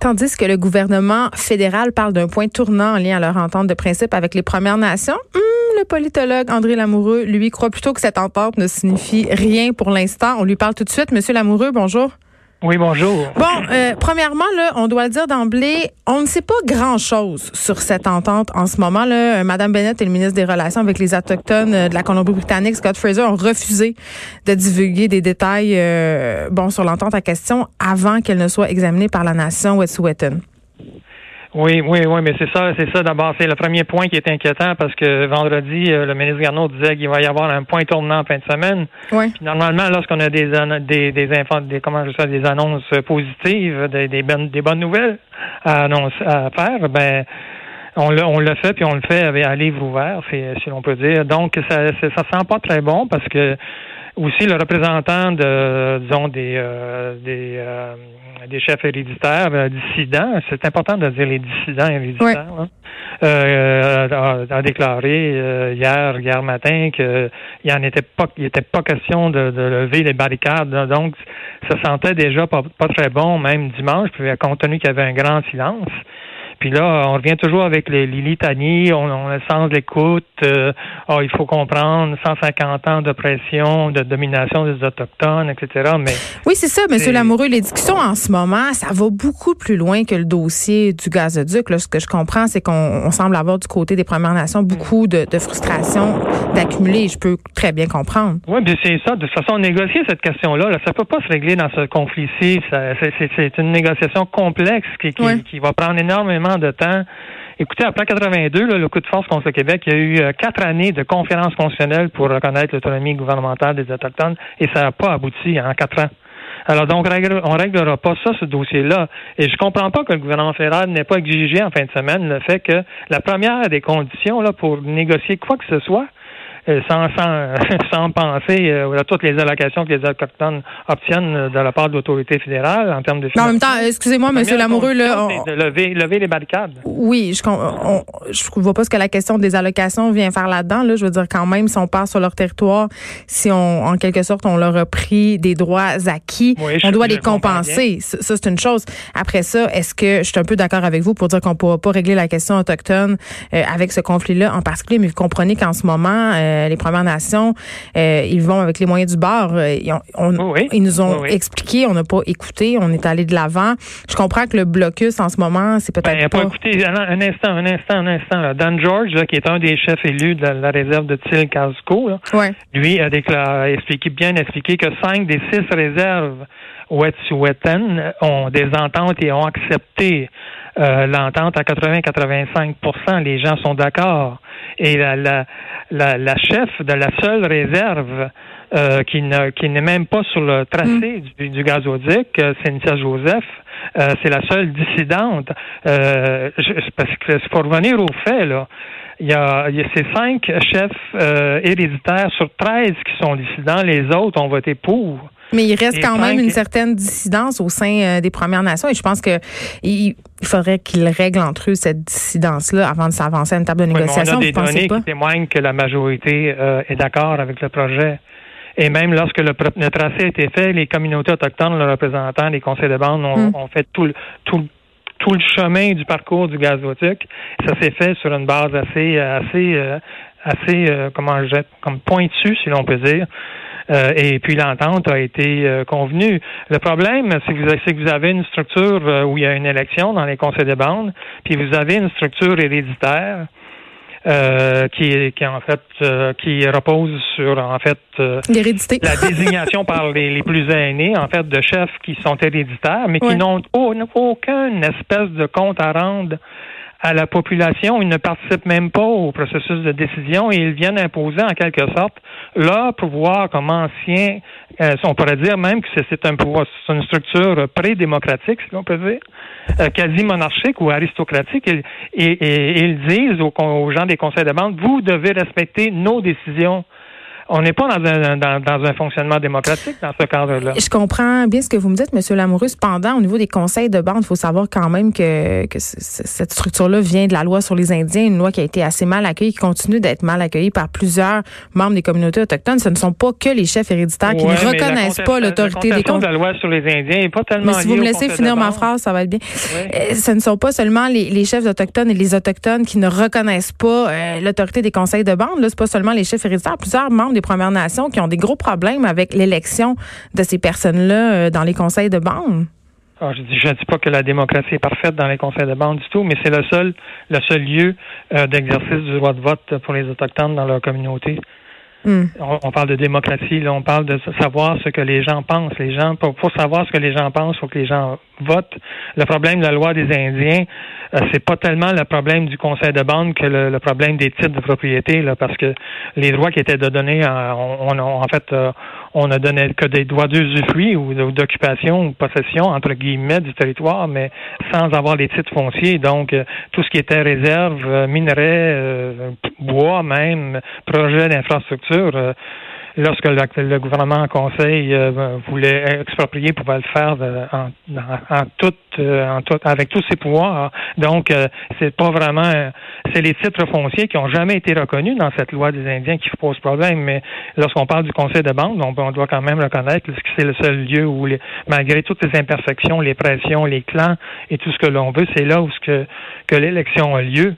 Tandis que le gouvernement fédéral parle d'un point tournant en lien à leur entente de principe avec les Premières Nations, hmm, le politologue André Lamoureux, lui, croit plutôt que cette entente ne signifie rien pour l'instant. On lui parle tout de suite. Monsieur Lamoureux, bonjour. Oui, bonjour. Bon, euh, premièrement, là, on doit le dire d'emblée, on ne sait pas grand-chose sur cette entente en ce moment. Là. Euh, Madame Bennett et le ministre des Relations avec les Autochtones euh, de la Colombie-Britannique, Scott Fraser, ont refusé de divulguer des détails bon, sur l'entente à question avant qu'elle ne soit examinée par la nation Wet'suwet'en. Oui, oui, oui, mais c'est ça, c'est ça d'abord. C'est le premier point qui est inquiétant parce que vendredi, euh, le ministre Garneau disait qu'il va y avoir un point tournant en fin de semaine. Oui. normalement, lorsqu'on a des des des, des comment je sais, des annonces positives, des, des, bonnes, des bonnes nouvelles à annoncer à faire, ben on le, on le fait puis on le fait avec un livre ouvert, si l'on peut dire. Donc ça, ça sent pas très bon parce que aussi le représentant de disons des euh, des euh, des chefs héréditaires euh, dissidents, c'est important de dire les dissidents héréditaires, hein. euh, a, déclaré euh, hier, hier matin qu'il en était pas, il était pas question de, de, lever les barricades. Donc, ça sentait déjà pas, pas très bon, même dimanche, puis compte tenu qu'il y avait un grand silence. Puis là, on revient toujours avec les, les litanies, on, on a le sens de l'écoute, euh, oh, il faut comprendre 150 ans d'oppression, de domination des Autochtones, etc. Mais Oui, c'est ça, M. Lamoureux. Les discussions en ce moment, ça va beaucoup plus loin que le dossier du gazoduc. Là, ce que je comprends, c'est qu'on semble avoir du côté des Premières Nations beaucoup de, de frustration d'accumuler. Je peux très bien comprendre. Oui, bien c'est ça. De toute façon, négocier cette question-là, là, ça peut pas se régler dans ce conflit-ci. C'est une négociation complexe qui, qui, qui va prendre énormément de temps. Écoutez, après 82, le coup de force contre le Québec, il y a eu euh, quatre années de conférences constitutionnelles pour reconnaître l'autonomie gouvernementale des Autochtones et ça n'a pas abouti en quatre ans. Alors donc, on réglera pas ça, ce dossier-là. Et je comprends pas que le gouvernement fédéral n'ait pas exigé en fin de semaine le fait que la première des conditions là, pour négocier quoi que ce soit, sans, sans, sans penser euh, à toutes les allocations que les Autochtones obtiennent de la part de l'autorité fédérale en termes de Non, en même temps, excusez-moi, M. Lamoureux, là. de lever, lever les barricades. Oui, je ne vois pas ce que la question des allocations vient faire là-dedans. Là. Je veux dire, quand même, si on part sur leur territoire, si on, en quelque sorte, on leur a pris des droits acquis, on doit les compenser. Ça, c'est une chose. Après ça, est-ce que je suis un peu d'accord avec vous pour dire qu'on ne pourra pas régler la question autochtone euh, avec ce conflit-là en particulier, mais vous comprenez qu'en ce moment, euh, les Premières Nations, euh, ils vont avec les moyens du bord. Euh, ils, nous ont expliqué, on n'a pas écouté, on est allé de l'avant. Je comprends que le blocus en ce moment, c'est peut-être ben, pas... écouté. Un, instant, un instant, un instant. Dan George, qui est un des chefs élus de la, réserve de Til Casco, lui a, déclaré, expliqué, bien expliqué que cinq des six réserves Wet'suwet'en ont des ententes et ont accepté euh, l'entente à 80-85% Les gens sont d'accord. Et la, la, la, chef de la seule réserve euh, qui ne qui n'est même pas sur le tracé mm. du, du gazoduc, euh, Cynthia Joseph, euh, c'est la seule dissidente. Euh, parce que pour revenir au fait, là, il y a, il y a ces cinq chefs héréditaires sur 13 qui sont dissidents, les autres ont voté pour. Mais il reste quand même une certaine dissidence au sein des Premières Nations et je pense que il faudrait qu'ils règlent entre eux cette dissidence-là avant de s'avancer à une table de négociation. on a des données qui témoignent que la majorité est d'accord avec le projet. Et même lorsque le, tracé a été fait, les communautés autochtones, le représentant, les conseils de bande ont, hmm. fait tout le, tout, tout le chemin du parcours du gazotique. Ça s'est fait sur une base assez, assez, euh, assez, euh, comment je comme pointue, si l'on peut dire. Euh, et puis l'entente a été convenue. Le problème, c'est que, que, vous avez une structure où il y a une élection dans les conseils de bande, puis vous avez une structure héréditaire euh, qui, qui en fait euh, qui repose sur en fait euh, la désignation par les, les, plus aînés en fait de chefs qui sont héréditaires mais qui n'ont aucune espèce de compte à rendre à la population. Ils ne participent même pas au processus de décision et ils viennent imposer en quelque sorte leur pouvoir comme anciens. Euh, on pourrait dire même que c'est un pouvoir, c'est une structure pré-démocratique, si on peut dire, euh, quasi monarchique ou aristocratique. Et, ils disent aux, aux gens des conseils de banque, vous devez respecter nos décisions on n'est pas dans un, dans, un fonctionnement démocratique dans ce cadre-là. Je comprends bien ce que vous me dites, M. Lamoureux. Cependant, au niveau des conseils de bande, il faut savoir quand même que, que cette structure-là vient de la loi sur les Indiens, une loi qui a été assez mal accueillie, qui continue d'être mal accueillie par plusieurs membres des communautés autochtones. Ce ne sont pas que les chefs héréditaires qui ne reconnaissent pas l'autorité des de la loi sur les Indiens n'est pas tellement Mais si vous me laissez finir ma phrase, ça va être bien. Euh, ce ne sont pas seulement les, les, chefs autochtones et les autochtones qui ne reconnaissent pas euh, l'autorité des conseils de bande. Là, c'est pas seulement les chefs héréditaires. Plusieurs membres Premières Nations qui ont des gros problèmes avec l'élection de ces personnes-là euh, dans les conseils de bande. Ah, je ne dis, pas que la démocratie est parfaite dans les conseils de bande du tout, mais c'est le seul, le seul lieu euh, d'exercice du droit de vote pour les Autochtones dans leur communauté. Hmm. On, parle de démocratie, là, on parle de savoir ce que les gens pensent. Les gens, pour, savoir ce que les gens pensent, il faut que les gens votent. Le problème de la loi des Indiens, c'est pas tellement le problème du conseil de bande que le, problème des titres de propriété, là, parce que les droits qui étaient donnés, euh, on, en fait, euh, on a donné que des droits d'usufruit ou d'occupation ou possession entre guillemets du territoire, mais sans avoir les titres fonciers. Donc, tout ce qui était réserve, minerais, bois même, projet d'infrastructure lorsque le, gouvernement en conseil euh, voulait exproprier, pouvait le faire en, en, tout, euh, en avec tous ses pouvoirs. Donc, euh, c'est pas vraiment, c'est les titres fonciers qui ont jamais été reconnus dans cette loi des Indiens qui posent problème. Mais lorsqu'on parle du conseil de banque, on, doit quand même reconnaître que c'est le seul lieu où, malgré toutes les imperfections, les pressions, les clans et tout ce que l'on veut, c'est là où ce que, que l'élection a lieu.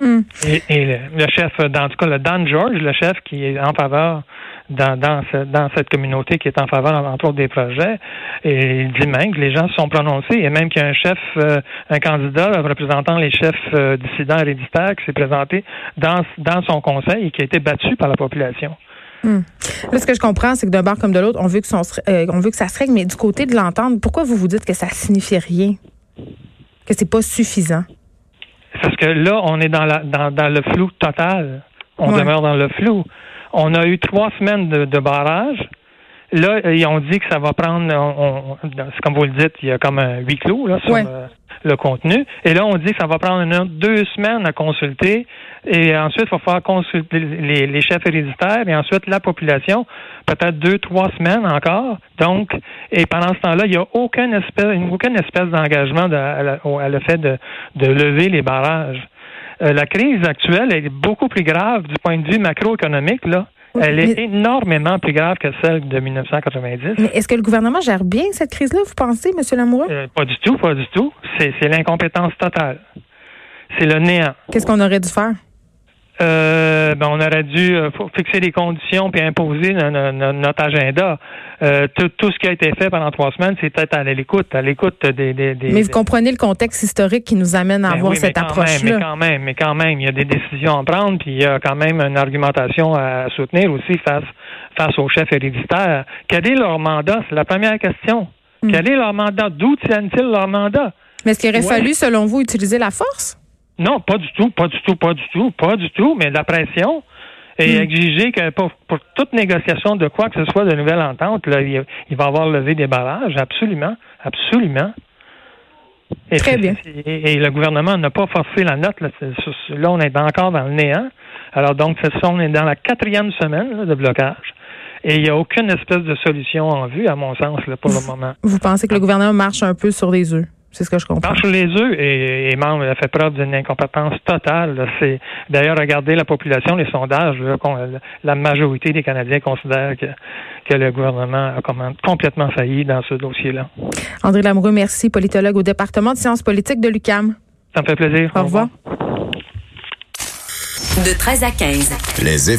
Mm. Et, le, chef, dans tout cas, le Dan George, le chef qui est en faveur dans, dans, dans cette communauté qui est en faveur, entre autres, des projets. Et il dit même que les gens se sont prononcés et même qu'il y a un chef, euh, un candidat représentant les chefs euh, dissidents héréditaires qui s'est présenté dans, dans son conseil et qui a été battu par la population. Hmm. Là, ce que je comprends, c'est que d'un bord comme de l'autre, on veut que son, euh, on veut que ça se règle, mais du côté de l'entendre, pourquoi vous vous dites que ça signifie rien, que c'est pas suffisant? Parce que là, on est dans, la, dans, dans le flou total. On demeure dans le flou. On a eu trois semaines de, barrage. Là, ils ont dit que ça va prendre, comme vous le dites, il y a comme un huis clos là, sur le, contenu. Et là, on dit que ça va prendre deux semaines à consulter. Et ensuite, il va falloir consulter les, chefs héréditaires et ensuite la population, peut-être deux, trois semaines encore. Donc, et pendant ce temps-là, il n'y a aucune espèce, aucune espèce d'engagement à, le fait de lever les barrages. Euh, la crise actuelle est beaucoup plus grave du point de vue macroéconomique, là. Elle est énormément plus grave que celle de 1990. Mais est-ce que le gouvernement gère bien cette crise-là, vous pensez, M. Lamoureux? Euh, pas du tout, pas du tout. C'est l'incompétence totale. C'est le néant. Qu'est-ce qu'on aurait dû faire? Euh, ben, on aurait dû euh, fixer des conditions puis imposer notre agenda. Euh, tout, ce qui a été fait pendant trois semaines, c'est peut-être à l'écoute, à l'écoute des, des, Mais vous comprenez le contexte historique qui nous amène à ben avoir cette approche-là. Mais quand même, mais quand même, il y a des décisions à prendre, puis il y a quand même une argumentation à soutenir aussi face face aux chefs héréditaires. Quel est leur mandat? C'est la première question. Hmm. Quel est leur mandat? D'où tiennent-ils leur mandat? Mais est-ce qu'il aurait fallu, selon vous, utiliser la force? Non, pas du tout, pas du tout, pas du tout, pas du tout, mais la pression et hmm. exiger que pour, toute négociation de quoi que ce soit de nouvelle entente, là, il, va avoir levé des barrages, absolument, absolument. Et Très bien. Et, le gouvernement n'a pas forcé la note. Là, là, on est encore dans le néant. Alors donc, on est dans la quatrième semaine de blocage. Et il n'y a aucune espèce de solution en vue, à mon sens, là, pour le moment. Vous pensez que le gouvernement marche un peu sur des œufs? C'est ce que je comprends. Marche les œufs et, et membre a fait preuve d'une incompétence totale. C'est d'ailleurs regardez la population, les sondages, la majorité des Canadiens considèrent que, que le gouvernement a complètement failli dans ce dossier-là. André Lamoureux, merci, politologue au département de sciences politiques de l'UCAM. Ça me fait plaisir. Au, revoir. De 13 à 15. Les